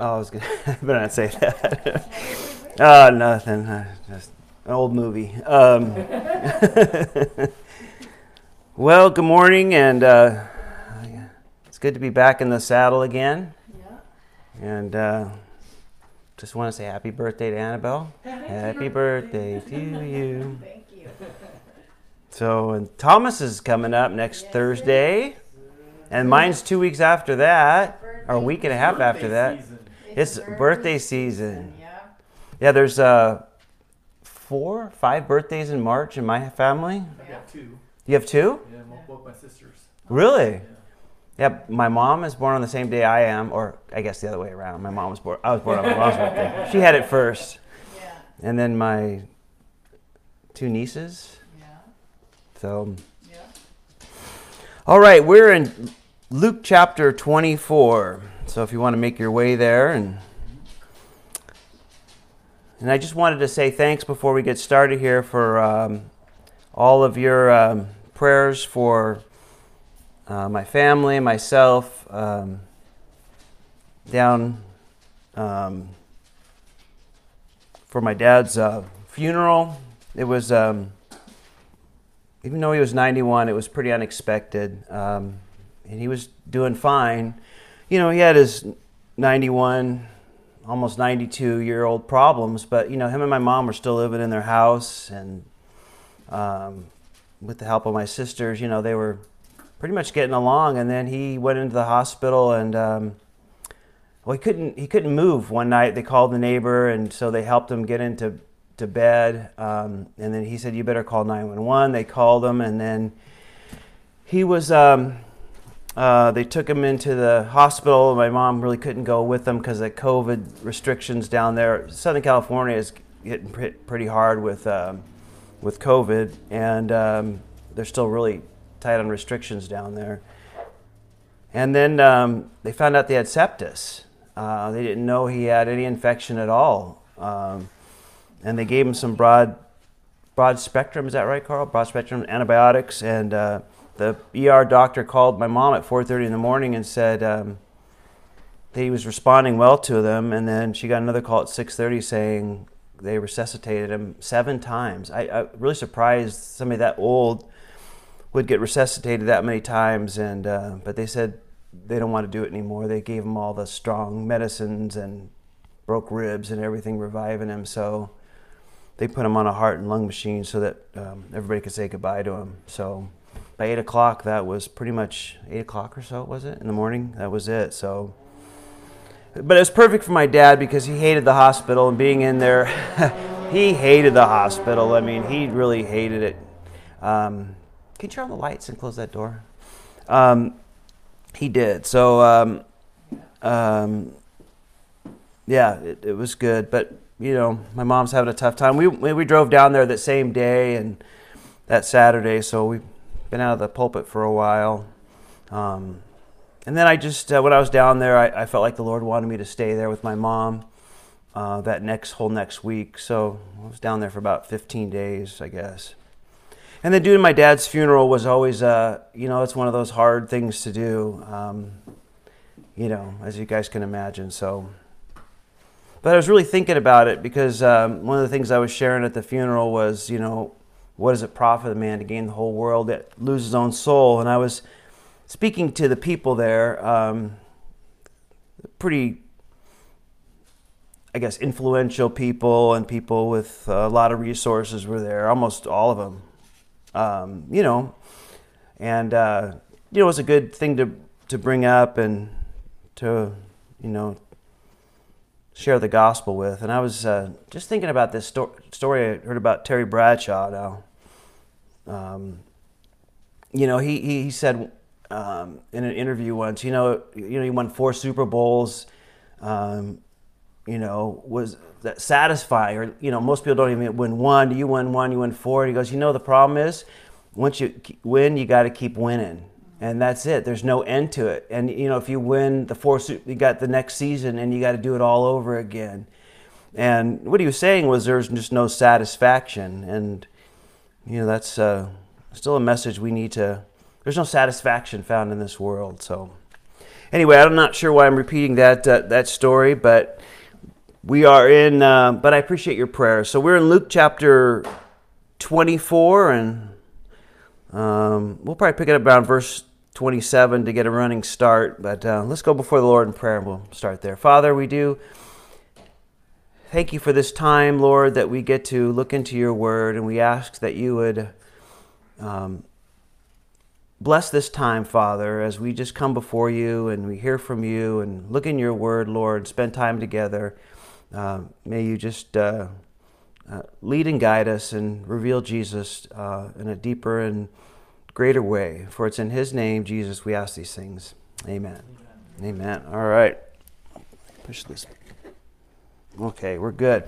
Oh, I was gonna. I better not say that. oh, nothing. Just an old movie. Um, well, good morning, and uh, it's good to be back in the saddle again. Yeah. And uh, just want to say happy birthday to Annabelle. Happy birthday to you. Thank you. So, and Thomas is coming up next Thursday, and mine's two weeks after that, or a week and a half after that. It's birthday season. Yeah. Yeah, there's uh, four, five birthdays in March in my family. I've got two. You have two? Yeah, both my sisters. Really? Yeah. Yeah, my mom is born on the same day I am, or I guess the other way around. My mom was born. I was born on my mom's birthday. She had it first, Yeah. and then my two nieces. Yeah. So, Yeah. all right, we're in Luke chapter 24. So if you want to make your way there, and and I just wanted to say thanks before we get started here for um, all of your um, prayers for uh, my family, myself, um, down um, for my dad's uh, funeral. It was, um, even though he was 91, it was pretty unexpected. Um, and he was doing fine. You know, he had his 91, almost 92 year old problems, but, you know, him and my mom were still living in their house. And um, with the help of my sisters, you know, they were pretty much getting along. And then he went into the hospital and, um, well, he couldn't. He couldn't move one night. They called the neighbor, and so they helped him get into to bed. Um, and then he said, "You better call 911." They called him, and then he was. Um, uh, they took him into the hospital. My mom really couldn't go with them because of COVID restrictions down there. Southern California is hitting pre- pretty hard with um, with COVID, and um, they're still really tight on restrictions down there. And then um, they found out they had sepsis. Uh, they didn't know he had any infection at all. Um, and they gave him some broad, broad spectrum. Is that right, Carl? Broad spectrum antibiotics. And uh, the ER doctor called my mom at 4:30 in the morning and said um, that he was responding well to them. And then she got another call at 6:30 saying they resuscitated him seven times. I, I really surprised somebody that old would get resuscitated that many times. And uh, but they said they don't want to do it anymore. They gave him all the strong medicines and broke ribs and everything, reviving him. So they put him on a heart and lung machine so that um, everybody could say goodbye to him. So by eight o'clock, that was pretty much eight o'clock or so, was it in the morning? That was it. So. But it was perfect for my dad because he hated the hospital and being in there. he hated the hospital. I mean, he really hated it. Um, can you turn on the lights and close that door? Um, he did. So, um, um, yeah, it, it was good. But you know, my mom's having a tough time. We we, we drove down there that same day and that Saturday, so we've been out of the pulpit for a while. Um, and then I just, uh, when I was down there, I, I felt like the Lord wanted me to stay there with my mom uh, that next whole next week. So I was down there for about 15 days, I guess. And then doing my dad's funeral was always, uh, you know, it's one of those hard things to do, um, you know, as you guys can imagine. So, but I was really thinking about it because um, one of the things I was sharing at the funeral was, you know, what does it profit a man to gain the whole world that lose his own soul? And I was speaking to the people there, um, pretty, I guess, influential people and people with a lot of resources were there, almost all of them um, you know, and uh, you know, it was a good thing to to bring up and to you know share the gospel with. And I was uh, just thinking about this sto- story I heard about Terry Bradshaw. Now, um, you know, he he, said um, in an interview once, you know, you know, he won four Super Bowls. Um, you know, was that satisfying? Or you know, most people don't even win one. You win one, you win four. He goes, you know, the problem is once you win, you got to keep winning, and that's it. There's no end to it. And you know, if you win the four, you got the next season, and you got to do it all over again. And what he was saying was there's just no satisfaction, and you know that's uh, still a message we need to. There's no satisfaction found in this world. So, anyway, I'm not sure why I'm repeating that uh, that story, but we are in. Uh, but I appreciate your prayers. So we're in Luke chapter 24, and um, we'll probably pick it up around verse 27 to get a running start. But uh, let's go before the Lord in prayer, and we'll start there. Father, we do. Thank you for this time, Lord, that we get to look into your word, and we ask that you would um, bless this time, Father, as we just come before you and we hear from you and look in your word, Lord, spend time together. Uh, may you just uh, uh, lead and guide us and reveal Jesus uh, in a deeper and greater way. For it's in his name, Jesus, we ask these things. Amen. Amen. Amen. All right. Push this. Okay, we're good.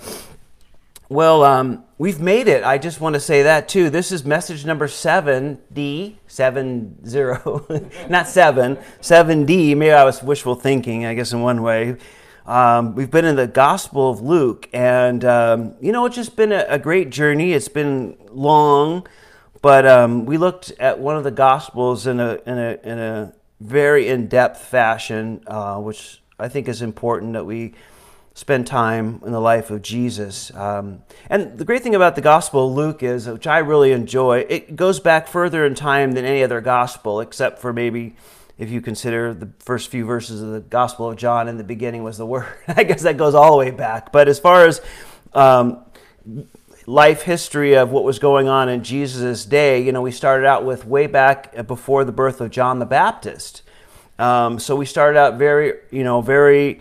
Well, um, we've made it. I just want to say that too. This is message number seven D seven zero, not seven seven D. Maybe I was wishful thinking. I guess in one way. Um, we've been in the Gospel of Luke, and um, you know it's just been a, a, great journey. It's been long, but um, we looked at one of the Gospels in a in a in a very in depth fashion, uh, which I think is important that we spend time in the life of Jesus. Um, and the great thing about the Gospel of Luke is, which I really enjoy, it goes back further in time than any other Gospel, except for maybe if you consider the first few verses of the Gospel of John in the beginning was the Word. I guess that goes all the way back. But as far as um, life history of what was going on in Jesus' day, you know, we started out with way back before the birth of John the Baptist. Um, so we started out very, you know, very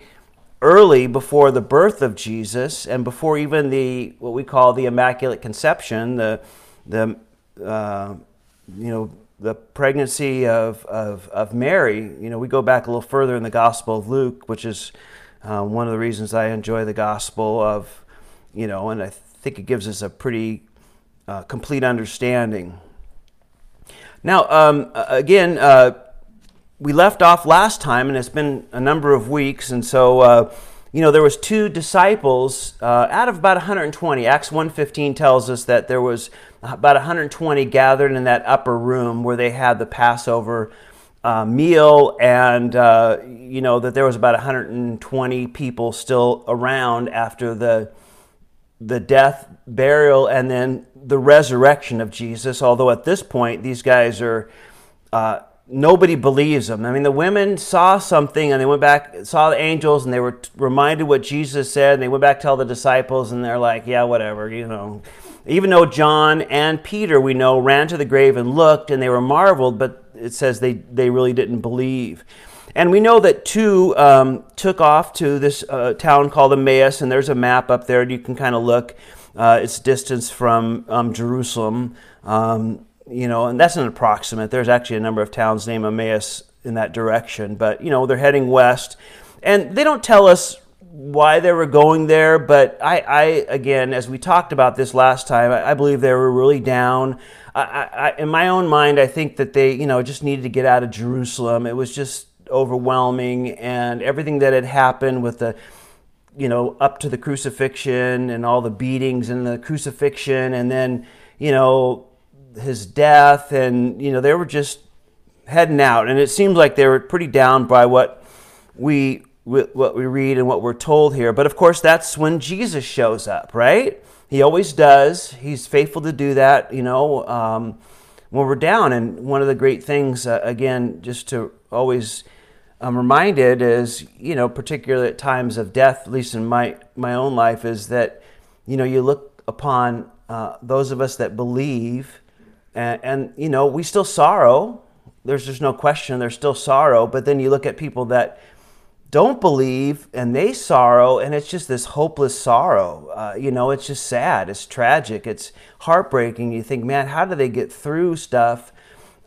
early before the birth of Jesus and before even the what we call the Immaculate Conception, the the uh, you know the pregnancy of, of, of Mary. You know, we go back a little further in the Gospel of Luke, which is uh, one of the reasons I enjoy the Gospel of you know, and I think it gives us a pretty uh, complete understanding. Now, um, again. We left off last time, and it's been a number of weeks, and so uh, you know there was two disciples uh, out of about 120. Acts 1:15 tells us that there was about 120 gathered in that upper room where they had the Passover uh, meal, and uh, you know that there was about 120 people still around after the the death, burial, and then the resurrection of Jesus. Although at this point these guys are uh, nobody believes them. I mean, the women saw something and they went back, saw the angels, and they were reminded what Jesus said, and they went back to tell the disciples, and they're like, yeah, whatever, you know. Even though John and Peter, we know, ran to the grave and looked, and they were marveled, but it says they, they really didn't believe. And we know that two um, took off to this uh, town called Emmaus, and there's a map up there, and you can kind of look. Uh, its distance from um, Jerusalem. Um, you know, and that's an approximate. There's actually a number of towns named Emmaus in that direction, but you know, they're heading west, and they don't tell us why they were going there. But I, I again, as we talked about this last time, I, I believe they were really down. I, I, in my own mind, I think that they, you know, just needed to get out of Jerusalem. It was just overwhelming, and everything that had happened with the you know, up to the crucifixion and all the beatings and the crucifixion, and then, you know, his death, and you know they were just heading out, and it seems like they were pretty down by what we what we read and what we're told here. But of course, that's when Jesus shows up, right? He always does. He's faithful to do that, you know, um, when we're down. And one of the great things, uh, again, just to always I'm reminded is, you know, particularly at times of death, at least in my, my own life, is that, you know, you look upon uh, those of us that believe and, and, you know, we still sorrow. There's just no question, there's still sorrow. But then you look at people that don't believe and they sorrow, and it's just this hopeless sorrow. Uh, you know, it's just sad, it's tragic, it's heartbreaking. You think, man, how do they get through stuff?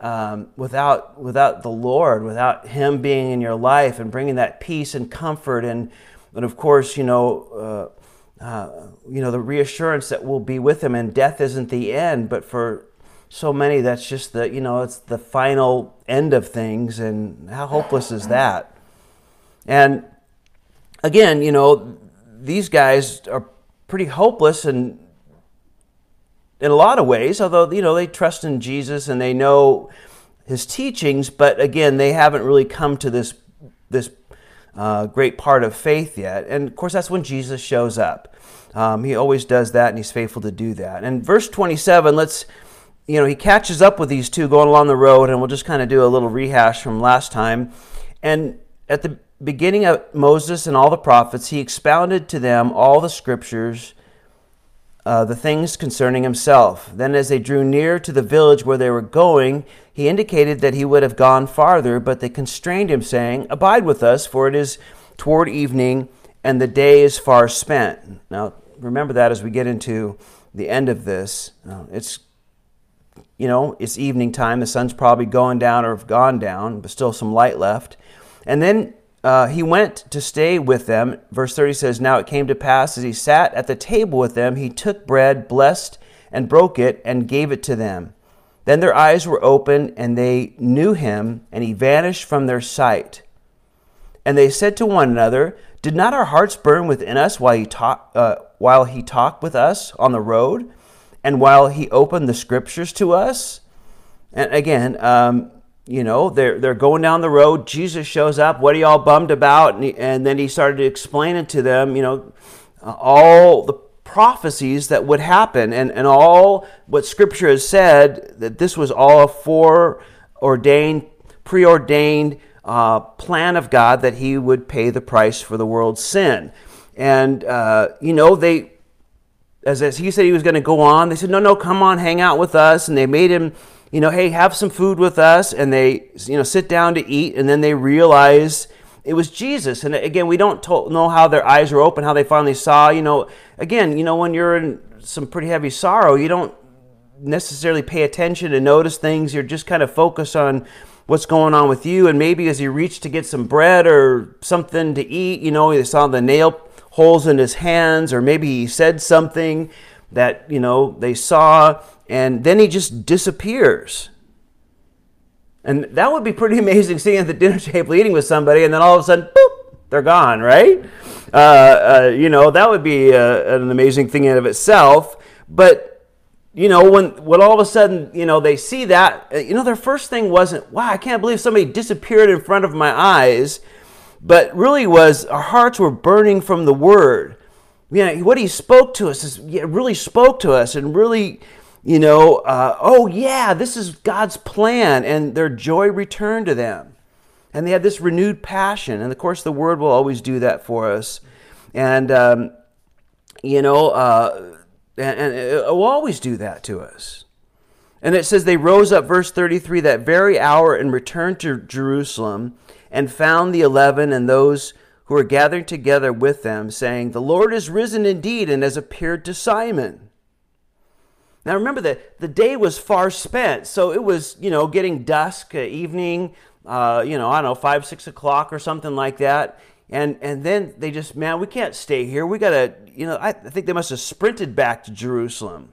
Um, without without the Lord, without Him being in your life and bringing that peace and comfort, and and of course, you know, uh, uh, you know the reassurance that we'll be with Him, and death isn't the end, but for so many that's just the you know it's the final end of things and how hopeless is that and again you know these guys are pretty hopeless and in a lot of ways although you know they trust in jesus and they know his teachings but again they haven't really come to this this uh, great part of faith yet. And of course, that's when Jesus shows up. Um, he always does that, and he's faithful to do that. And verse 27, let's, you know, he catches up with these two going along the road, and we'll just kind of do a little rehash from last time. And at the beginning of Moses and all the prophets, he expounded to them all the scriptures, uh, the things concerning himself. Then, as they drew near to the village where they were going, he indicated that he would have gone farther, but they constrained him, saying, Abide with us, for it is toward evening, and the day is far spent. Now, remember that as we get into the end of this. Uh, it's you know, it's evening time. The sun's probably going down or have gone down, but still some light left. And then uh, he went to stay with them. Verse 30 says, Now it came to pass as he sat at the table with them, he took bread, blessed, and broke it, and gave it to them. Then their eyes were opened, and they knew him, and he vanished from their sight. And they said to one another, Did not our hearts burn within us while he, talk, uh, while he talked with us on the road, and while he opened the scriptures to us? And again, um, you know, they're, they're going down the road. Jesus shows up. What are y'all bummed about? And, he, and then he started explaining to them, you know, all the prophecies that would happen and, and all what Scripture has said that this was all a foreordained, preordained uh, plan of God that he would pay the price for the world's sin. And, uh, you know, they, as, as he said he was going to go on, they said, no, no, come on, hang out with us. And they made him you know, hey, have some food with us, and they, you know, sit down to eat, and then they realize it was Jesus. And again, we don't to- know how their eyes were open, how they finally saw. You know, again, you know, when you're in some pretty heavy sorrow, you don't necessarily pay attention and notice things. You're just kind of focused on what's going on with you. And maybe as you reach to get some bread or something to eat, you know, you saw the nail holes in his hands, or maybe he said something that, you know, they saw and then he just disappears. And that would be pretty amazing seeing at the dinner table eating with somebody, and then all of a sudden, boop, they're gone, right? Uh, uh, you know, that would be uh, an amazing thing in of itself. But, you know, when, when all of a sudden, you know, they see that, uh, you know, their first thing wasn't, wow, I can't believe somebody disappeared in front of my eyes, but really was our hearts were burning from the word. You know, what he spoke to us is yeah, really spoke to us and really you know, uh, oh yeah, this is God's plan, and their joy returned to them. And they had this renewed passion. And of course, the Word will always do that for us. And, um, you know, uh, and, and it will always do that to us. And it says, They rose up, verse 33, that very hour and returned to Jerusalem and found the eleven and those who were gathering together with them, saying, The Lord is risen indeed and has appeared to Simon. Now remember that the day was far spent, so it was, you know, getting dusk, uh, evening, uh, you know, I don't know, five, six o'clock or something like that. And, and then they just, man, we can't stay here. We got to, you know, I think they must have sprinted back to Jerusalem.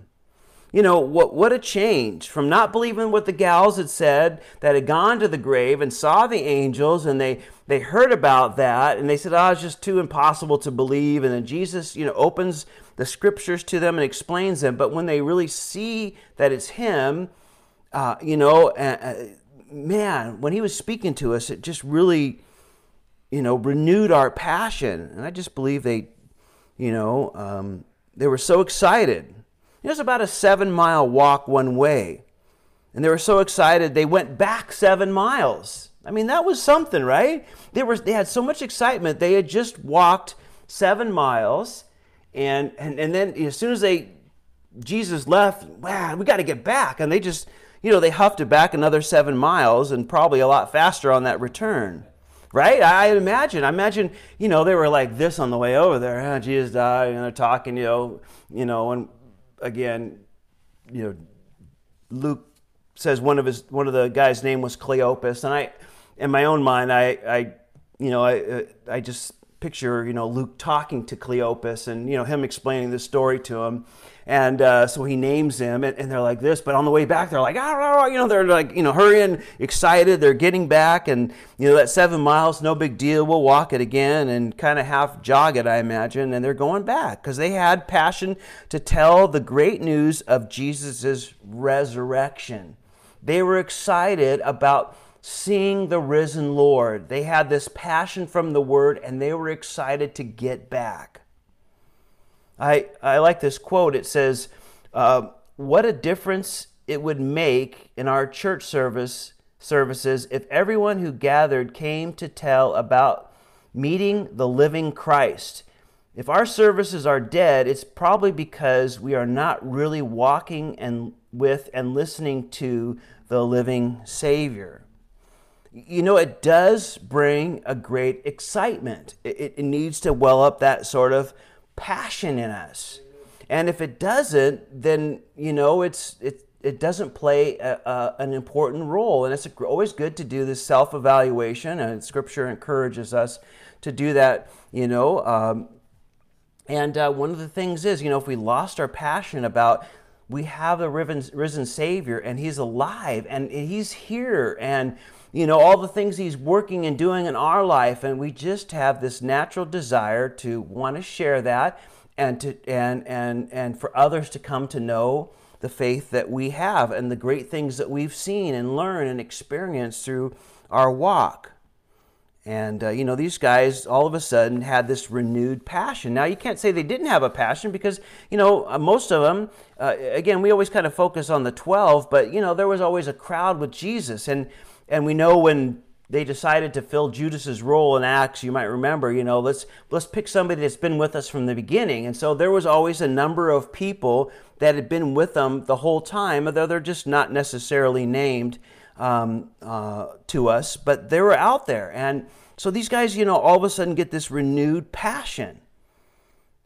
You know, what, what a change from not believing what the gals had said, that had gone to the grave and saw the angels, and they, they heard about that, and they said, oh, it's just too impossible to believe. And then Jesus, you know, opens the scriptures to them and explains them. But when they really see that it's Him, uh, you know, uh, uh, man, when He was speaking to us, it just really, you know, renewed our passion. And I just believe they, you know, um, they were so excited. It was about a seven mile walk one way. And they were so excited, they went back seven miles. I mean, that was something, right? They, were, they had so much excitement. They had just walked seven miles and, and, and then as soon as they, Jesus left, wow, we got to get back. And they just, you know, they huffed it back another seven miles and probably a lot faster on that return. Right? I imagine. I imagine, you know, they were like this on the way over there. Oh, Jesus died, and they're talking, you know, you know, and again, you know, Luke says one of his one of the guys' name was Cleopas, and I, in my own mind, I, I, you know, I, I just picture, you know, Luke talking to Cleopas and, you know, him explaining the story to him. And uh, so he names him, and, and, they're like this. But on the way back, they're like, ah, you know, they're like, you know, hurrying, excited. They're getting back, and you know, that seven miles, no big deal. We'll walk it again, and kind of half jog it, I imagine. And they're going back because they had passion to tell the great news of Jesus' resurrection. They were excited about seeing the risen Lord. They had this passion from the word and they were excited to get back. I, I like this quote. It says, uh, What a difference it would make in our church service services if everyone who gathered came to tell about meeting the living Christ. If our services are dead, it's probably because we are not really walking and with and listening to the living Savior. You know, it does bring a great excitement. It, it needs to well up that sort of passion in us. And if it doesn't, then, you know, it's, it, it doesn't play a, a, an important role. And it's always good to do this self evaluation, and Scripture encourages us to do that, you know. Um, and uh, one of the things is, you know, if we lost our passion about we have the risen Savior and He's alive and He's here and, you know, all the things He's working and doing in our life, and we just have this natural desire to want to share that and to and and and for others to come to know the faith that we have and the great things that we've seen and learned and experienced through our walk. And, uh, you know, these guys all of a sudden had this renewed passion. Now, you can't say they didn't have a passion because, you know, uh, most of them, uh, again, we always kind of focus on the 12, but, you know, there was always a crowd with Jesus. And, and we know when they decided to fill Judas's role in Acts, you might remember, you know, let's, let's pick somebody that's been with us from the beginning. And so there was always a number of people that had been with them the whole time, although they're just not necessarily named um, uh, to us, but they were out there. And so these guys, you know, all of a sudden get this renewed passion.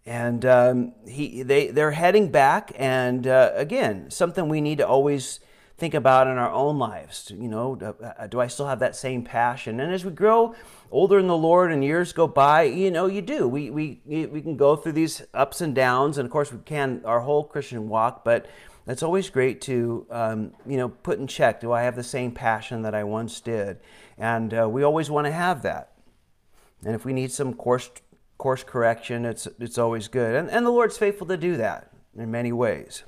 And um, he, they, they're heading back. And uh, again, something we need to always think about in our own lives. You know, uh, do I still have that same passion? And as we grow older in the Lord and years go by, you know, you do. We, we, we can go through these ups and downs. And of course, we can our whole Christian walk. But it's always great to um, you know put in check do i have the same passion that i once did and uh, we always want to have that and if we need some course course correction it's it's always good and, and the lord's faithful to do that in many ways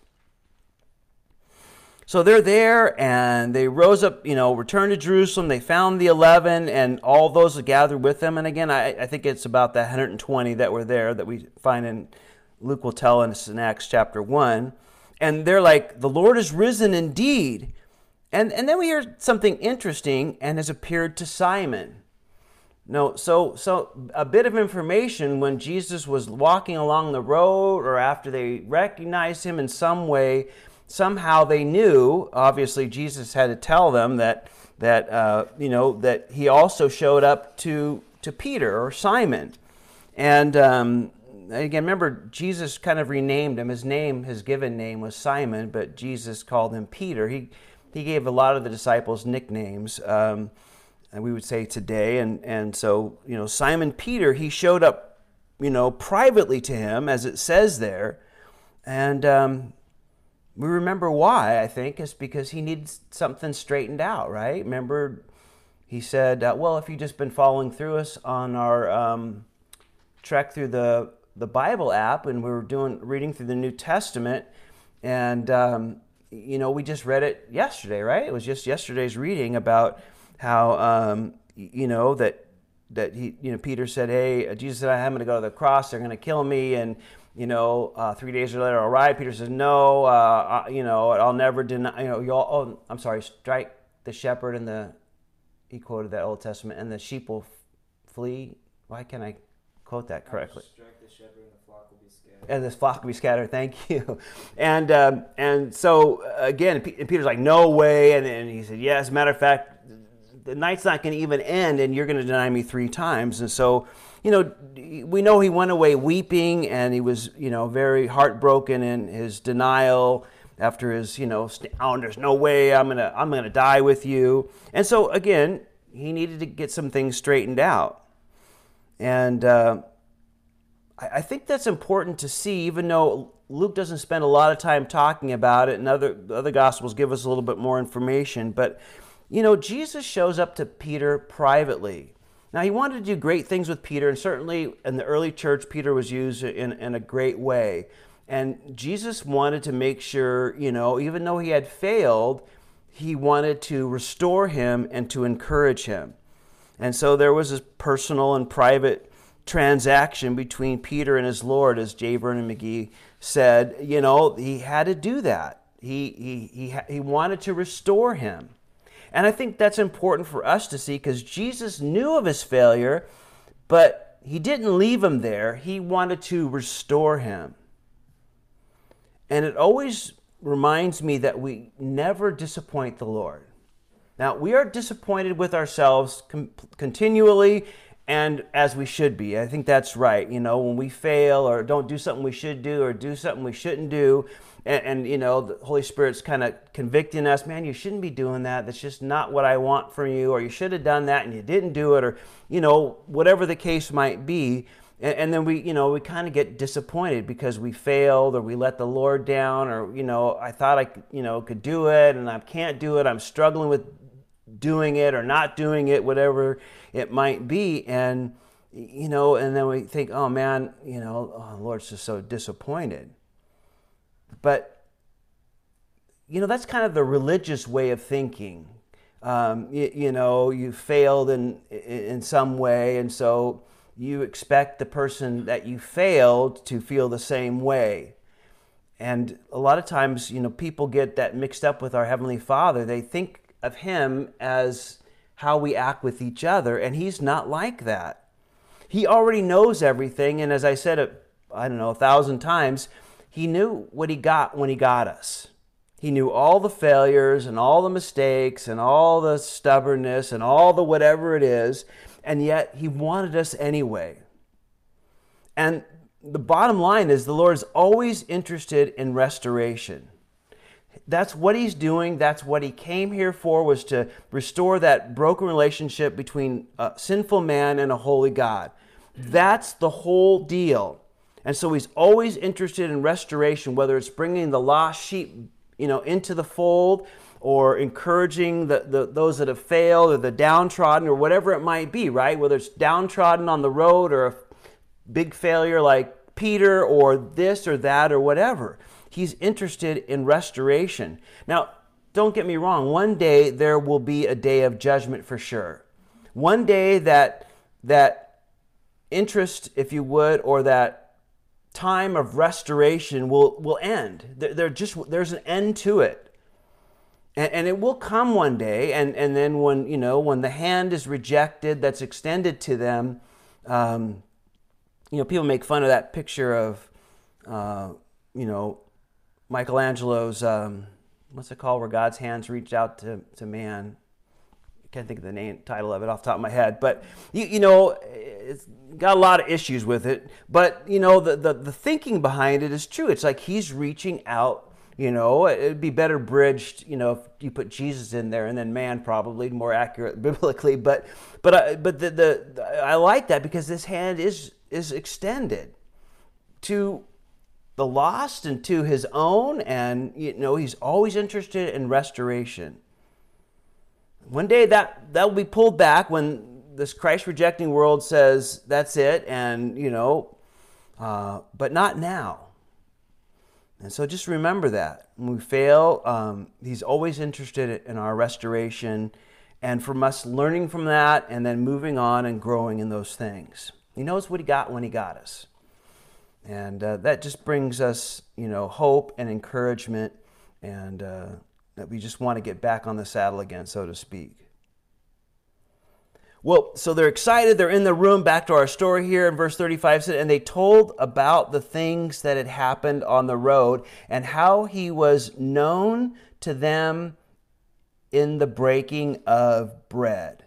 so they're there and they rose up, you know, returned to Jerusalem. They found the 11 and all those that gathered with them. And again, I, I think it's about the 120 that were there that we find in Luke will tell us in Acts chapter 1 and they're like, the Lord is risen indeed. And, and then we hear something interesting and has appeared to Simon. No, so so a bit of information when Jesus was walking along the road or after they recognized him in some way, somehow they knew. Obviously, Jesus had to tell them that that uh, you know that he also showed up to to Peter or Simon, and um, again, remember, Jesus kind of renamed him. His name, his given name was Simon, but Jesus called him Peter. He, he gave a lot of the disciples nicknames, um, and we would say today. And, and so, you know, Simon Peter, he showed up, you know, privately to him, as it says there. And um, we remember why, I think, is because he needed something straightened out, right? Remember, he said, uh, well, if you've just been following through us on our um, trek through the the Bible app and we were doing reading through the New Testament, and um, you know we just read it yesterday, right? It was just yesterday's reading about how um, you know that that he you know Peter said, "Hey, Jesus said I'm going to go to the cross. They're going to kill me," and you know, uh, three days later, all right. Peter says, "No, uh, you know, I'll never deny." You know, you all. Oh, I'm sorry. Strike the shepherd and the. He quoted that Old Testament, and the sheep will flee. Why can't I quote that correctly? Strike the shepherd and the flock will be scattered. And this flock will be scattered. Thank you. And um, and so again, and Peter's like, no way. And, and he said, yes. Matter of fact, the night's not going to even end, and you're going to deny me three times. And so, you know, we know he went away weeping, and he was, you know, very heartbroken in his denial after his, you know, oh, there's no way I'm gonna I'm gonna die with you. And so again, he needed to get some things straightened out. And uh, I think that's important to see, even though Luke doesn't spend a lot of time talking about it, and other other gospels give us a little bit more information. But you know, Jesus shows up to Peter privately. Now, he wanted to do great things with Peter, and certainly in the early church, Peter was used in, in a great way. And Jesus wanted to make sure, you know, even though he had failed, he wanted to restore him and to encourage him. And so there was a personal and private transaction between Peter and his Lord, as J. Vernon McGee said. You know, he had to do that. He, he, he, he wanted to restore him. And I think that's important for us to see because Jesus knew of his failure, but he didn't leave him there. He wanted to restore him. And it always reminds me that we never disappoint the Lord. Now, we are disappointed with ourselves com- continually and as we should be. I think that's right. You know, when we fail or don't do something we should do or do something we shouldn't do, and, and you know, the Holy Spirit's kind of convicting us, man, you shouldn't be doing that. That's just not what I want from you, or you should have done that and you didn't do it, or, you know, whatever the case might be. And, and then we, you know, we kind of get disappointed because we failed or we let the Lord down, or, you know, I thought I, you know, could do it and I can't do it. I'm struggling with doing it or not doing it, whatever it might be. And, you know, and then we think, oh man, you know, oh, Lord's just so disappointed. But, you know, that's kind of the religious way of thinking. Um, you, you, know, you failed in, in some way, and so you expect the person that you failed to feel the same way. And a lot of times, you know, people get that mixed up with our Heavenly Father. They think of him as how we act with each other, and he's not like that. He already knows everything, and as I said, it, I don't know, a thousand times, he knew what he got when he got us. He knew all the failures and all the mistakes and all the stubbornness and all the whatever it is, and yet he wanted us anyway. And the bottom line is the Lord is always interested in restoration that's what he's doing that's what he came here for was to restore that broken relationship between a sinful man and a holy god. That's the whole deal. And so he's always interested in restoration whether it's bringing the lost sheep you know into the fold or encouraging the, the, those that have failed or the downtrodden or whatever it might be right? Whether it's downtrodden on the road or a big failure like peter or this or that or whatever He's interested in restoration. Now, don't get me wrong, one day there will be a day of judgment for sure. One day that that interest, if you would, or that time of restoration will, will end. There, there just there's an end to it. And, and, it will come one day, and, and then when you know when the hand is rejected that's extended to them, um, you know people make fun of that picture of uh, you know Michelangelo's, um, what's it called, where God's hands reached out to, to man. I can't think of the name title of it off the top of my head, but you, you know, it's got a lot of issues with it. But you know, the, the the thinking behind it is true. It's like he's reaching out. You know, it'd be better bridged. You know, if you put Jesus in there and then man, probably more accurate biblically. But but I, but the, the I like that because this hand is is extended to the lost and to his own and you know he's always interested in restoration. One day that that will be pulled back when this christ rejecting world says that's it and you know uh, but not now. And so just remember that. When we fail um, he's always interested in our restoration and from us learning from that and then moving on and growing in those things. He knows what he got when he got us and uh, that just brings us, you know, hope and encouragement, and uh, that we just want to get back on the saddle again, so to speak. Well, so they're excited. They're in the room. Back to our story here in verse 35 said, and they told about the things that had happened on the road and how he was known to them in the breaking of bread.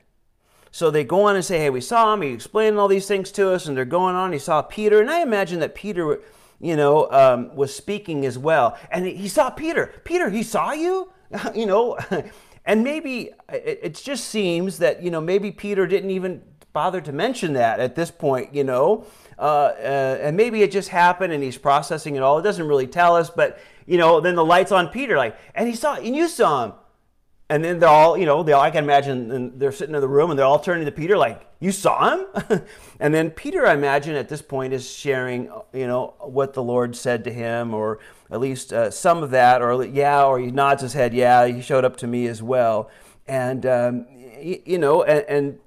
So they go on and say, hey, we saw him. He explained all these things to us, and they're going on. He saw Peter, and I imagine that Peter, you know, um, was speaking as well. And he saw Peter. Peter, he saw you, you know. and maybe it just seems that you know maybe Peter didn't even bother to mention that at this point, you know. Uh, uh, and maybe it just happened and he's processing it all. It doesn't really tell us, but you know, then the lights on Peter, like, and he saw, and you saw him. And then they're all, you know, they all, I can imagine and they're sitting in the room and they're all turning to Peter like, "You saw him?" and then Peter, I imagine, at this point is sharing, you know, what the Lord said to him, or at least uh, some of that, or yeah, or he nods his head, yeah, he showed up to me as well, and um, you, you, know, and and,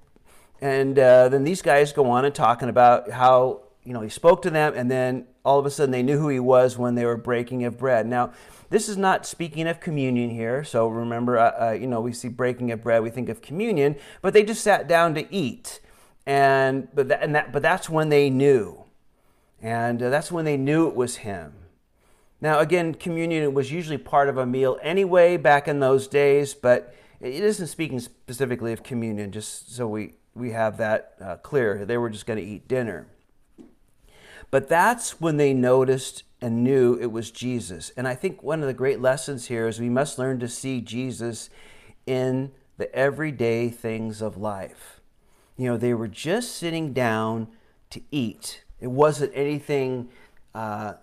and uh, then these guys go on and talking about how you know he spoke to them, and then all of a sudden they knew who he was when they were breaking of bread. Now this is not speaking of communion here. So remember, uh, uh, you know, we see breaking of bread, we think of communion, but they just sat down to eat. And but that, and that but that's when they knew. And uh, that's when they knew it was him. Now, again, communion was usually part of a meal anyway back in those days, but it isn't speaking specifically of communion, just so we, we have that uh, clear. They were just going to eat dinner. But that's when they noticed and knew it was Jesus. And I think one of the great lessons here is we must learn to see Jesus in the everyday things of life. You know, they were just sitting down to eat. It wasn't anything uh,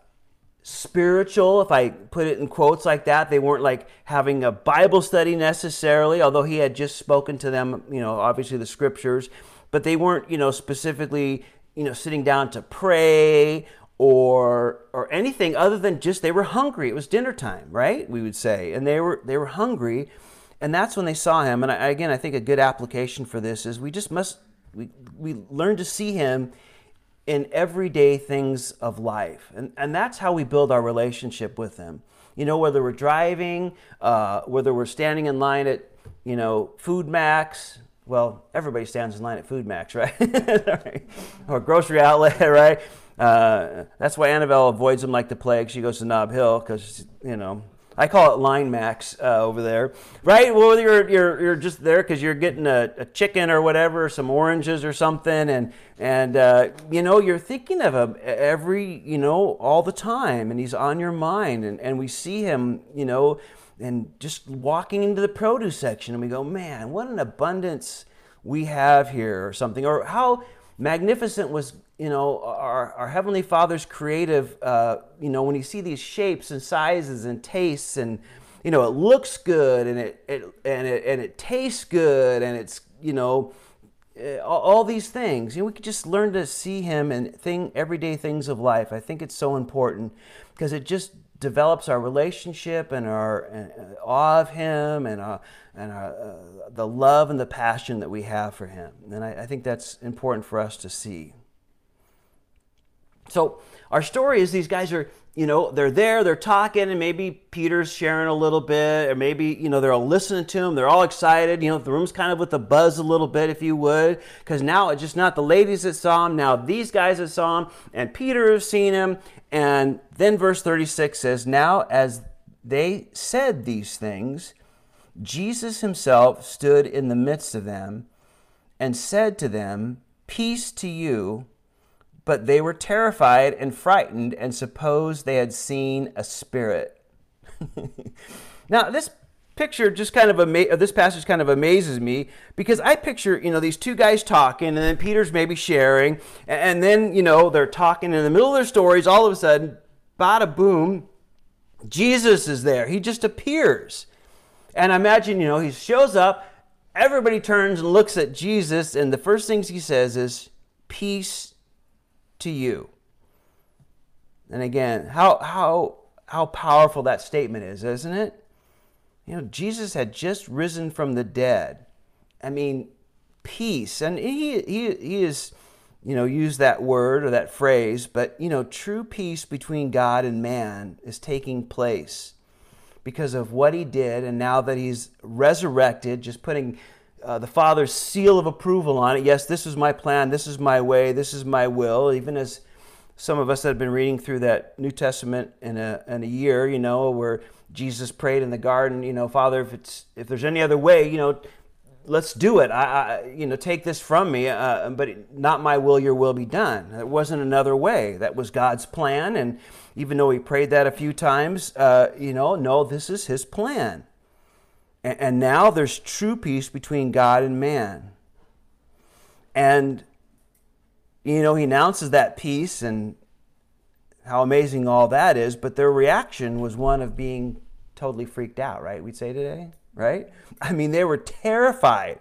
spiritual, if I put it in quotes like that. They weren't like having a Bible study necessarily, although he had just spoken to them, you know, obviously the scriptures, but they weren't, you know, specifically, you know, sitting down to pray or or anything other than just they were hungry. It was dinner time, right? We would say, and they were they were hungry, and that's when they saw him. And I, again, I think a good application for this is we just must we we learn to see him in everyday things of life, and and that's how we build our relationship with him. You know, whether we're driving, uh, whether we're standing in line at you know FoodMaxx, well, everybody stands in line at FoodMaxx, right? or grocery outlet, right? Uh, that's why Annabelle avoids them like the plague. She goes to Nob Hill because, you know, I call it line max uh, over there, right? Well, you're you're you're just there because you're getting a, a, chicken or whatever, some oranges or something, and and uh, you know you're thinking of him every you know all the time, and he's on your mind, and and we see him, you know, and just walking into the produce section, and we go, man, what an abundance we have here, or something, or how magnificent was you know our, our heavenly father's creative uh, you know when you see these shapes and sizes and tastes and you know it looks good and it, it and it and it tastes good and it's you know all, all these things. You know we could just learn to see him and thing everyday things of life. I think it's so important because it just develops our relationship and our and, uh, awe of him and our, and our, uh, the love and the passion that we have for him. And I, I think that's important for us to see. So our story is these guys are, you know, they're there, they're talking, and maybe Peter's sharing a little bit, or maybe, you know, they're all listening to him, they're all excited. You know, the room's kind of with a buzz a little bit, if you would, because now it's just not the ladies that saw him, now these guys that saw him, and Peter has seen him. And then verse 36 says, Now as they said these things, Jesus himself stood in the midst of them and said to them, Peace to you. But they were terrified and frightened and supposed they had seen a spirit. now, this picture just kind of ama- this passage kind of amazes me because I picture you know these two guys talking and then Peter's maybe sharing and then you know they're talking in the middle of their stories. All of a sudden bada boom Jesus is there. He just appears. And I imagine you know he shows up. Everybody turns and looks at Jesus and the first things he says is peace to you. And again, how, how, how powerful that statement is, isn't it? You know, Jesus had just risen from the dead. I mean, peace. And he, he, he is, you know, used that word or that phrase, but, you know, true peace between God and man is taking place because of what he did. And now that he's resurrected, just putting uh, the Father's seal of approval on it. Yes, this is my plan, this is my way, this is my will. Even as some of us have been reading through that New Testament in a, in a year, you know, where Jesus prayed in the garden, you know, Father, if it's if there's any other way, you know, let's do it. I, I you know, take this from me, uh, but not my will, your will be done. There wasn't another way. That was God's plan, and even though he prayed that a few times, uh, you know, no, this is His plan. And now there's true peace between God and man. And, you know, he announces that peace and how amazing all that is, but their reaction was one of being totally freaked out, right? We'd say today. right? I mean, they were terrified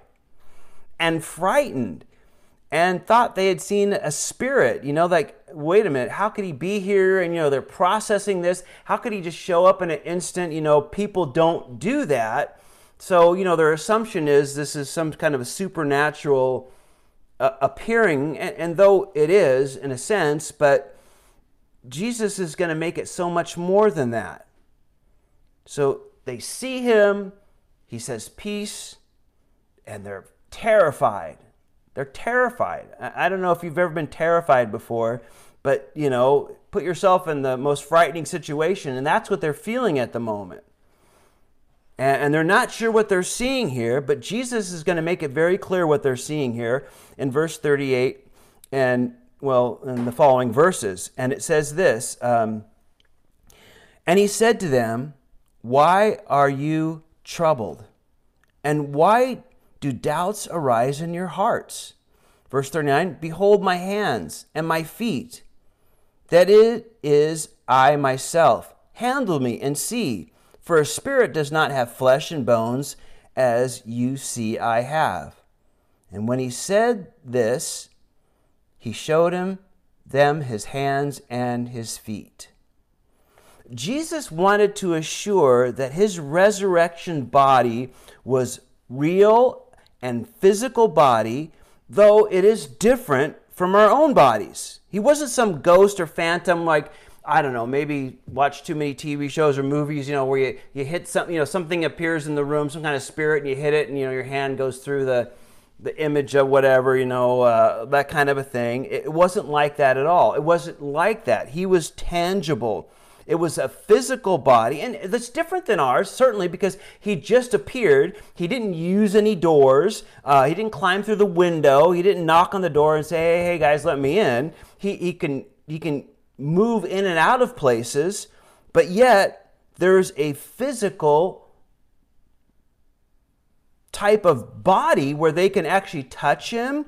and frightened and thought they had seen a spirit. You know, like, wait a minute, how could he be here? And, you know, they're processing this. How could he just show up in an instant? You know, people don't do that. So, you know, their assumption is this is some kind of a supernatural uh, appearing. And, and though it is, in a sense, but Jesus is going to make it so much more than that. So they see him, he says, Peace, and they're terrified. They're terrified. I don't know if you've ever been terrified before, but you know, put yourself in the most frightening situation, and that's what they're feeling at the moment. And they're not sure what they're seeing here, but Jesus is going to make it very clear what they're seeing here in verse 38 and, well, in the following verses. And it says this um, And he said to them, Why are you troubled? And why do doubts arise in your hearts? Verse 39 Behold my hands and my feet, that it is I myself. Handle me and see, for a spirit does not have flesh and bones, as you see I have. And when he said this, he showed him them his hands and his feet. Jesus wanted to assure that his resurrection body was real and physical body, though it is different from our own bodies. He wasn't some ghost or phantom like, I don't know, maybe watch too many TV shows or movies, you know, where you, you hit something, you know, something appears in the room, some kind of spirit, and you hit it, and, you know, your hand goes through the, the image of whatever, you know, uh, that kind of a thing. It wasn't like that at all. It wasn't like that. He was tangible. It was a physical body, and that's different than ours, certainly, because he just appeared. He didn't use any doors. Uh, he didn't climb through the window. He didn't knock on the door and say, "Hey, hey, guys, let me in." He he can he can move in and out of places, but yet there's a physical type of body where they can actually touch him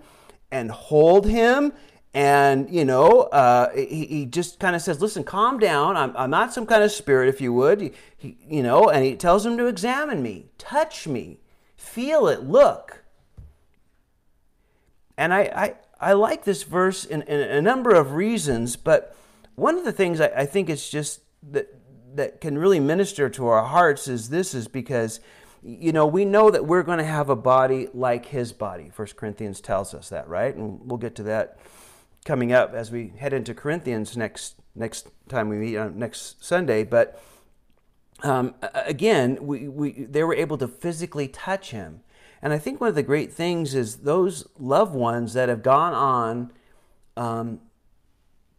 and hold him and you know uh, he, he just kind of says listen calm down. I'm, I'm not some kind of spirit if you would. He, he, you know and he tells him to examine me touch me feel it look. And i i, I like this verse in, in a number of reasons but one of the things I, I think it's just that that can really minister to our hearts is this is because you know we know that we're going to have a body like his body. First corinthians tells us that right? And we'll get to that coming up as we head into Corinthians next next time we meet on next Sunday. But um, again, we, we they were able to physically touch him, and I think one of the great things is those loved ones that have gone on um,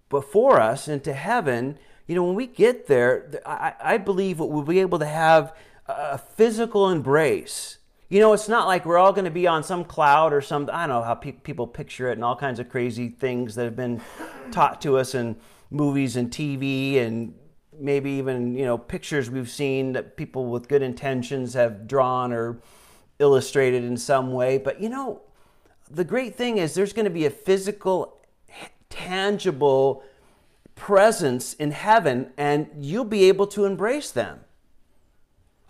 before us into heaven. You know, when we get there, I, I believe we'll be able to have a physical embrace you know, it's not like we're all going to be on some cloud or some, I don't know how pe- people picture it and all kinds of crazy things that have been taught to us in movies and TV and maybe even, you know, pictures we've seen that people with good intentions have drawn or illustrated in some way. But, you know, the great thing is there's going to be a physical, tangible presence in heaven and you'll be able to embrace them.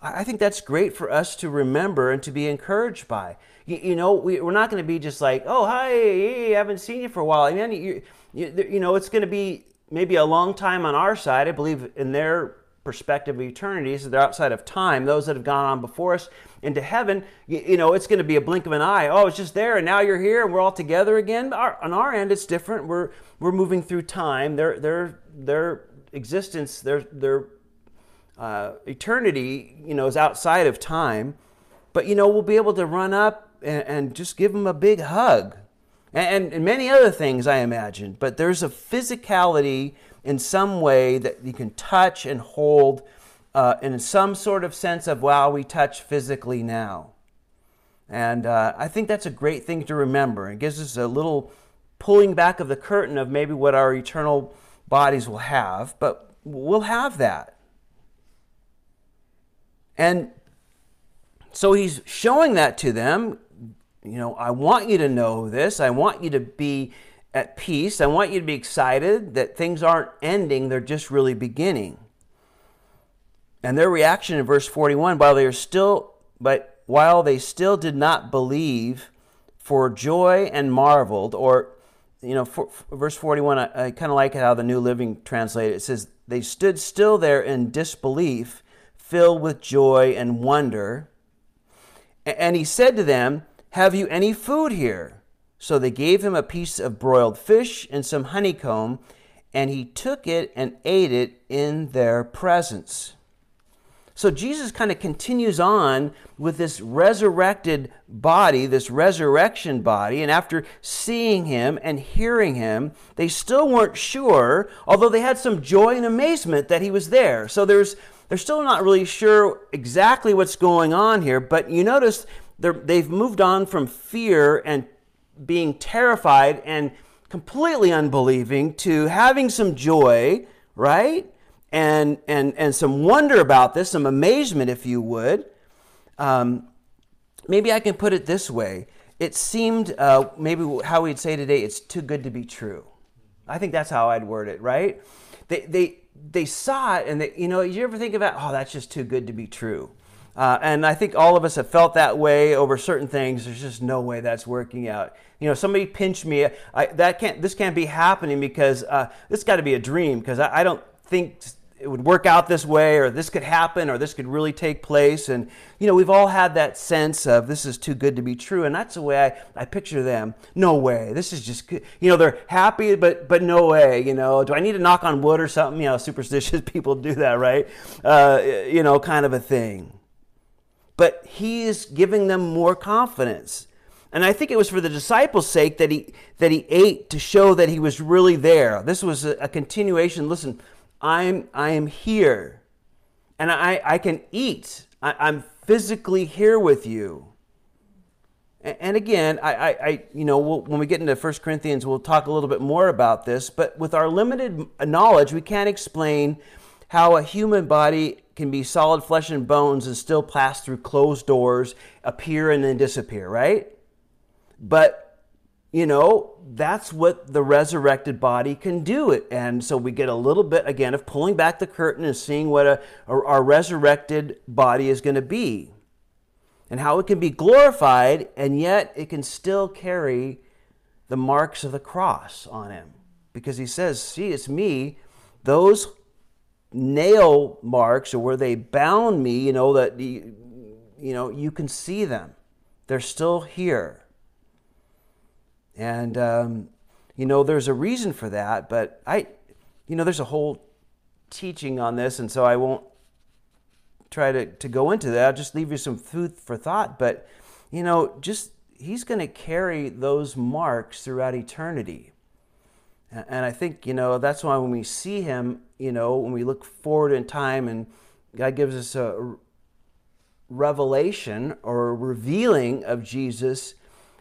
I think that's great for us to remember and to be encouraged by. You, you know, we, are not going to be just like, oh, hi, I haven't seen you for a while. I mean, you, you, you know, it's going to be maybe a long time on our side. I believe in their perspective of eternity, so they're outside of time. Those that have gone on before us into heaven, you, you know, it's going to be a blink of an eye. Oh, it's just there, and now you're here, and we're all together again. Our, on our end, it's different. We're we're moving through time. Their their their existence, their their uh, eternity, you know, is outside of time. But, you know, we'll be able to run up and, and just give them a big hug. And, and, many other things, I imagine. But there's a physicality in some way that you can touch and hold uh, in some sort of sense of, wow, we touch physically now. And uh, I think that's a great thing to remember. It gives us a little pulling back of the curtain of maybe what our eternal bodies will have, but we'll have that. And so he's showing that to them. You know, I want you to know this. I want you to be at peace. I want you to be excited that things aren't ending, they're just really beginning. And their reaction in verse 41 while they are still but while they still did not believe, for joy and marveled, or you know, for, for verse 41, I, I kind of like how the New Living translated it. It says, They stood still there in disbelief, filled with joy and wonder. And he said to them, Have you any food here? So they gave him a piece of broiled fish and some honeycomb, and he took it and ate it in their presence. So Jesus kind of continues on with this resurrected body, this resurrection body, and after seeing him and hearing him, they still weren't sure, although they had some joy and amazement that he was there. So there's they're still not really sure exactly what's going on here, but you notice they've moved on from fear and being terrified and completely unbelieving to having some joy, right? and, and, and some wonder about this, some amazement, if you would. Um, maybe I can put it this way. It seemed, uh, maybe how we'd say today, it's too good to be true. I think that's how I'd word it, right? They, they, they saw it, and they, you know, you ever think about, oh, that's just too good to be true. Uh, and I think all of us have felt that way over certain things. There's just no way that's working out. You know, somebody pinched me. I, that can't. This can't be happening because uh, this got to be a dream. Because I, I, don't think it would work out this way or this could happen or this could really take place and you know we've all had that sense of this is too good to be true and that's the way i, I picture them no way this is just good. you know they're happy but but no way you know do i need to knock on wood or something you know superstitious people do that right uh, you know kind of a thing but he's giving them more confidence and I think it was for the disciples' sake that he that he ate to show that he was really there. This was a, a continuation. Listen, I'm, I am here and I, I can eat. I, am physically here with you. And, and again, I, I, I you know, we'll, when we get into 1 Corinthians, we'll talk a little bit more about this. But with our limited knowledge, we can't explain how a human body can be solid flesh and bones and still pass through closed doors, appear and then disappear, right? But you know, that's what the resurrected body can do. It And so we get a little bit, again, of pulling back the curtain and seeing what a, our resurrected body is going to be and how it can be glorified, and yet it can still carry the marks of the cross on him. Because he says, See, it's me. Those nail marks, or where they bound me, you know, that, you know, you can see them. They're still here. And, um, you know, there's a reason for that, but I, you know, there's a whole teaching on this, and so I won't try to, to go into that. I'll just leave you some food for thought. But, you know, just he's going to carry those marks throughout eternity. And I think, you know, that's why when we see him, you know, when we look forward in time and God gives us a revelation or revealing of Jesus,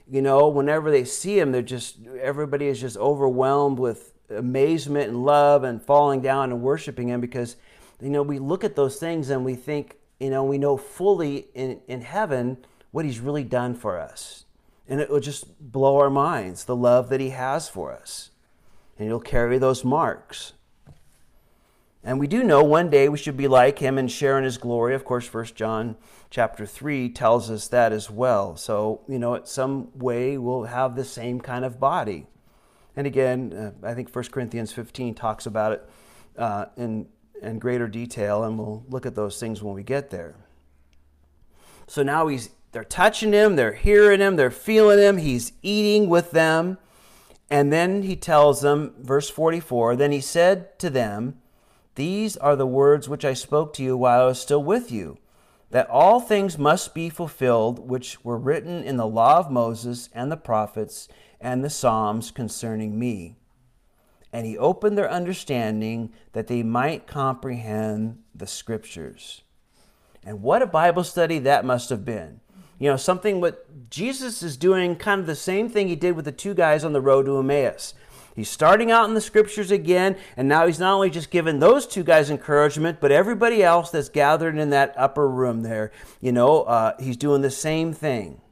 you know, whenever they see him, they're just, everybody is just overwhelmed with amazement and love and falling down and worshiping him because, you know, we look at those things and we think, you know, we know fully in, in heaven what he's really done for us. And it will just blow our minds, the love that he has for us. And he'll carry those marks. And we do know one day we should be like him and share in his glory. Of course, First John chapter 3 tells us that as well. So, you know, some way we'll have the same kind of body. And again, uh, I think 1 Corinthians 15 talks about it uh, in, in greater detail, and we'll look at those things when we get there. So now he's, they're touching him, they're hearing him, they're feeling him, he's eating with them. And then he tells them, verse 44, then he said to them, these are the words which I spoke to you while I was still with you, that all things must be fulfilled which were written in the law of Moses and the prophets and the Psalms concerning me. And he opened their understanding that they might comprehend the scriptures. And what a Bible study that must have been. You know, something what Jesus is doing kind of the same thing he did with the two guys on the road to Emmaus. He's starting out in the scriptures again, and now he's not only just giving those two guys encouragement, but everybody else that's gathered in that upper room there. You know, uh, he's doing the same thing.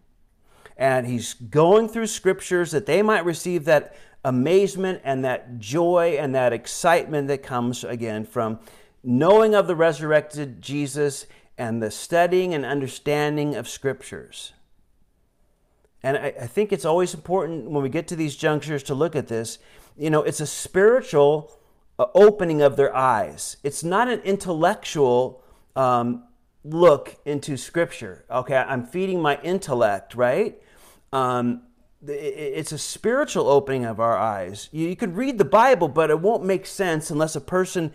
And he's going through scriptures that they might receive that amazement and that joy and that excitement that comes again from knowing of the resurrected Jesus and the studying and understanding of scriptures. And I, I, think it's always important when we get to these junctures to look at this. You know, it's a spiritual uh, opening of their eyes, it's not an intellectual um, look into scripture. Okay, I'm feeding my intellect, right? Um, it's a spiritual opening of our eyes. You, you could read the Bible, but it won't make sense unless a person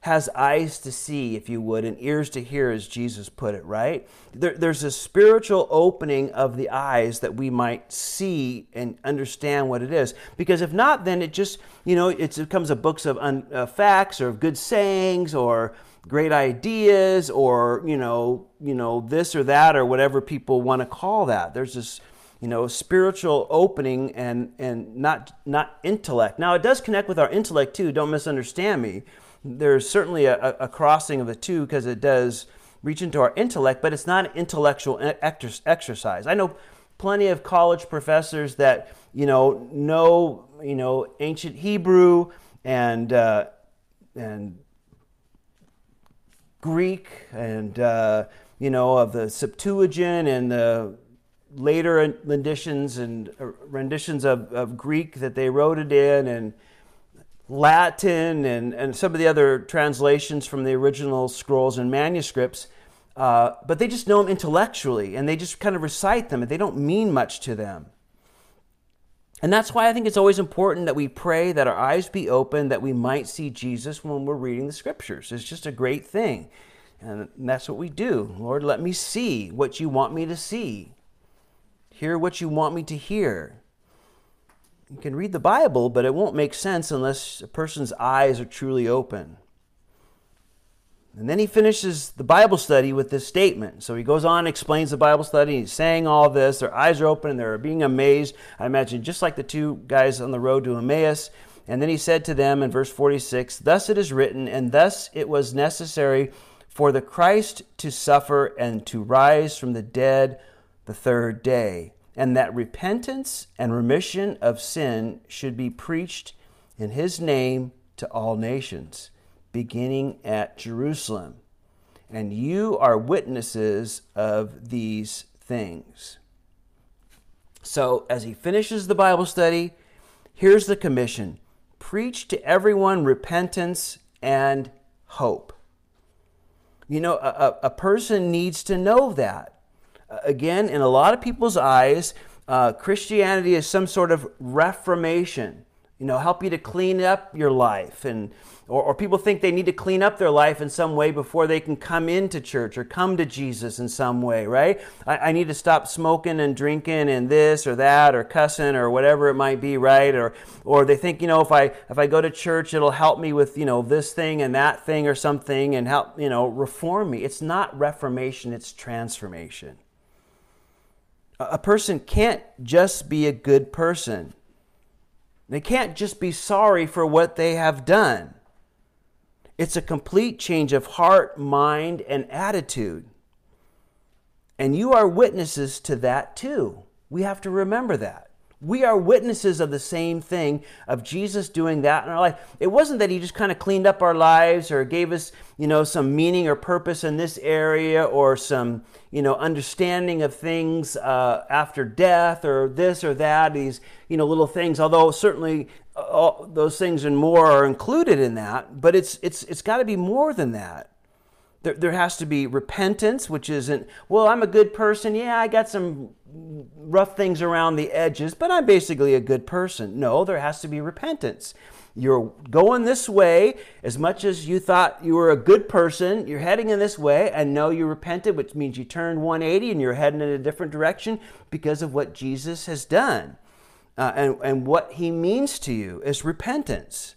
has eyes to see, if you would, and ears to hear, as Jesus put it, right? There, there's a spiritual opening of the eyes that we might see and understand what it is. Because if not, then it just, you know, it becomes a books of un, uh, facts or of good sayings or great ideas or, you know, you know, this or that or whatever people want to call that. There's this you know spiritual opening and and not not intellect now it does connect with our intellect too don't misunderstand me there's certainly a, a crossing of the two because it does reach into our intellect, but it's not an intellectual exercise. I know plenty of college professors that you know know you know ancient Hebrew and uh, and Greek and uh, you know of the Septuagint and the later renditions and uh, renditions of, of Greek that they wrote it in and Latin and, and some of the other translations from the original scrolls and manuscripts, uh, but they just know them intellectually and they just kind of recite them and they don't mean much to them. And that's why I think it's always important that we pray that our eyes be open, that we might see Jesus when we're reading the scriptures. It's just a great thing. And that's what we do. Lord, let me see what you want me to see, hear what you want me to hear. You can read the Bible, but it won't make sense unless a person's eyes are truly open. And then he finishes the Bible study with this statement. So he goes on, explains the Bible study. He's saying all this. Their eyes are open and they're being amazed. I imagine just like the two guys on the road to Emmaus. And then he said to them in verse 46 Thus it is written, and thus it was necessary for the Christ to suffer and to rise from the dead the third day and that repentance and remission of sin should be preached in his name to all nations, beginning at Jerusalem. And you are witnesses of these things. So, as he finishes the Bible study, here's the commission preach to everyone repentance and hope. You know, a, a person needs to know that again, in a lot of people's eyes, uh, Christianity is some sort of reformation, you know, help you to clean up your life. And, or, or people think they need to clean up their life in some way before they can come into church or come to Jesus in some way, right? I, I need to stop smoking and drinking and this or that or cussing or whatever it might be, right? Or, or they think, you know, if I, if I go to church, it'll help me with, you know, this thing and that thing or something and help, you know, reform me. It's not reformation, it's transformation. A person can't just be a good person. They can't just be sorry for what they have done. It's a complete change of heart, mind, and attitude. And you are witnesses to that too. We have to remember that. We are witnesses of the same thing of Jesus doing that in our life. It wasn't that he just kind of cleaned up our lives or gave us, you know, some meaning or purpose in this area or some, you know, understanding of things uh, after death or this or that, these, you know, little things. Although certainly uh, all those things and more are included in that, but it's it's it's got to be more than that. There, there has to be repentance, which isn't, well, I'm a good person. Yeah, I got some rough things around the edges, but I'm basically a good person. No, there has to be repentance. You're going this way as much as you thought you were a good person. You're heading in this way, and know you repented, which means you turned 180 and you're heading in a different direction because of what Jesus has done. Uh, and, and what he means to you is repentance.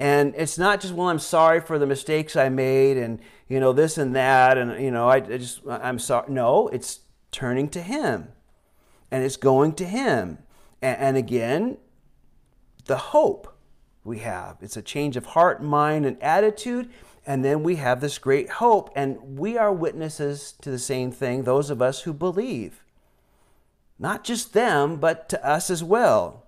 And it's not just, well, I'm sorry for the mistakes I made and, you know, this and that. And, you know, I, I just, I'm sorry. No, it's turning to Him and it's going to Him. And, again, the hope we have. It's a change of heart, mind, and attitude. And then we have this great hope. And we are witnesses to the same thing, those of us who believe. Not just them, but to us as well.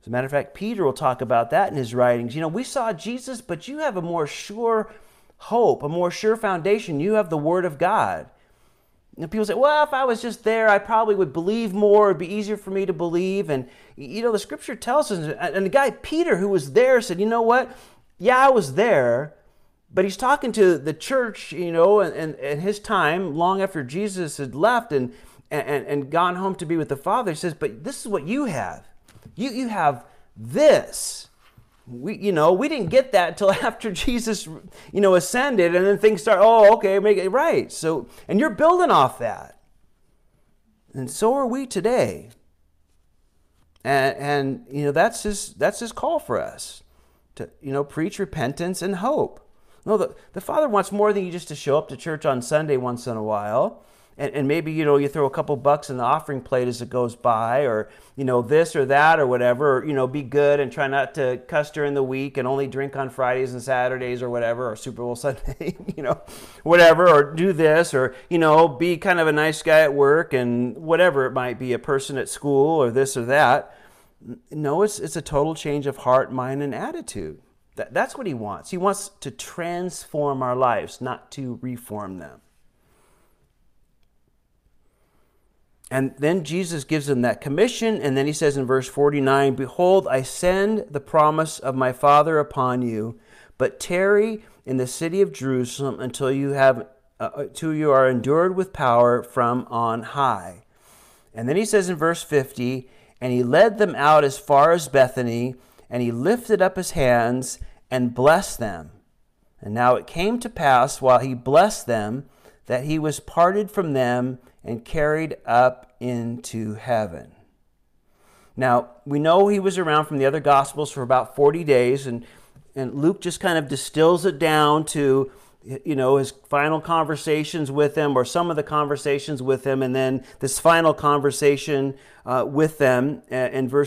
As a matter of fact, Peter will talk about that in his writings. You know, we saw Jesus, but you have a more sure hope, a more sure foundation. You have the Word of God. And people say, well, if I was just there, I probably would believe more. It'd be easier for me to believe. And, you know, the scripture tells us, and the guy, Peter, who was there, said, you know what? Yeah, I was there, but he's talking to the church, you know, and, and, his time, long after Jesus had left and, and, and gone home to be with the Father. He says, but this is what you have. You, you have this we you know we didn't get that until after jesus you know ascended and then things start oh okay make it right. So and you're building off that. And so are we today. And and you know that's his that's his call for us to you know preach repentance and hope. No the, the father wants more than you just to show up to church on sunday once in a while and, and maybe you know you throw a couple bucks in the offering plate as it goes by or you know this or that or whatever or, you know be good and try not to cuss during the week and only drink on fridays and saturdays or whatever or super bowl sunday you know whatever or do this or you know be kind of a nice guy at work and whatever it might be a person at school or this or that. No it's, it's a total change of heart mind and attitude. That, that's what he wants. He wants to transform our lives not to reform them And then Jesus gives them that commission, and then he says in verse 49 Behold, I send the promise of my Father upon you, but tarry in the city of Jerusalem until you have uh, until you are endured with power from on high. And then he says in verse 50 And he led them out as far as Bethany, and he lifted up his hands and blessed them. And now it came to pass while he blessed them that he was parted from them and carried up into heaven. Now, we know he was around from the other Gospels for about 40 days, and, and Luke just kind of distills it down to, you know, his final conversations with them, or some of the conversations with them, and then this final conversation uh, with them uh, in verse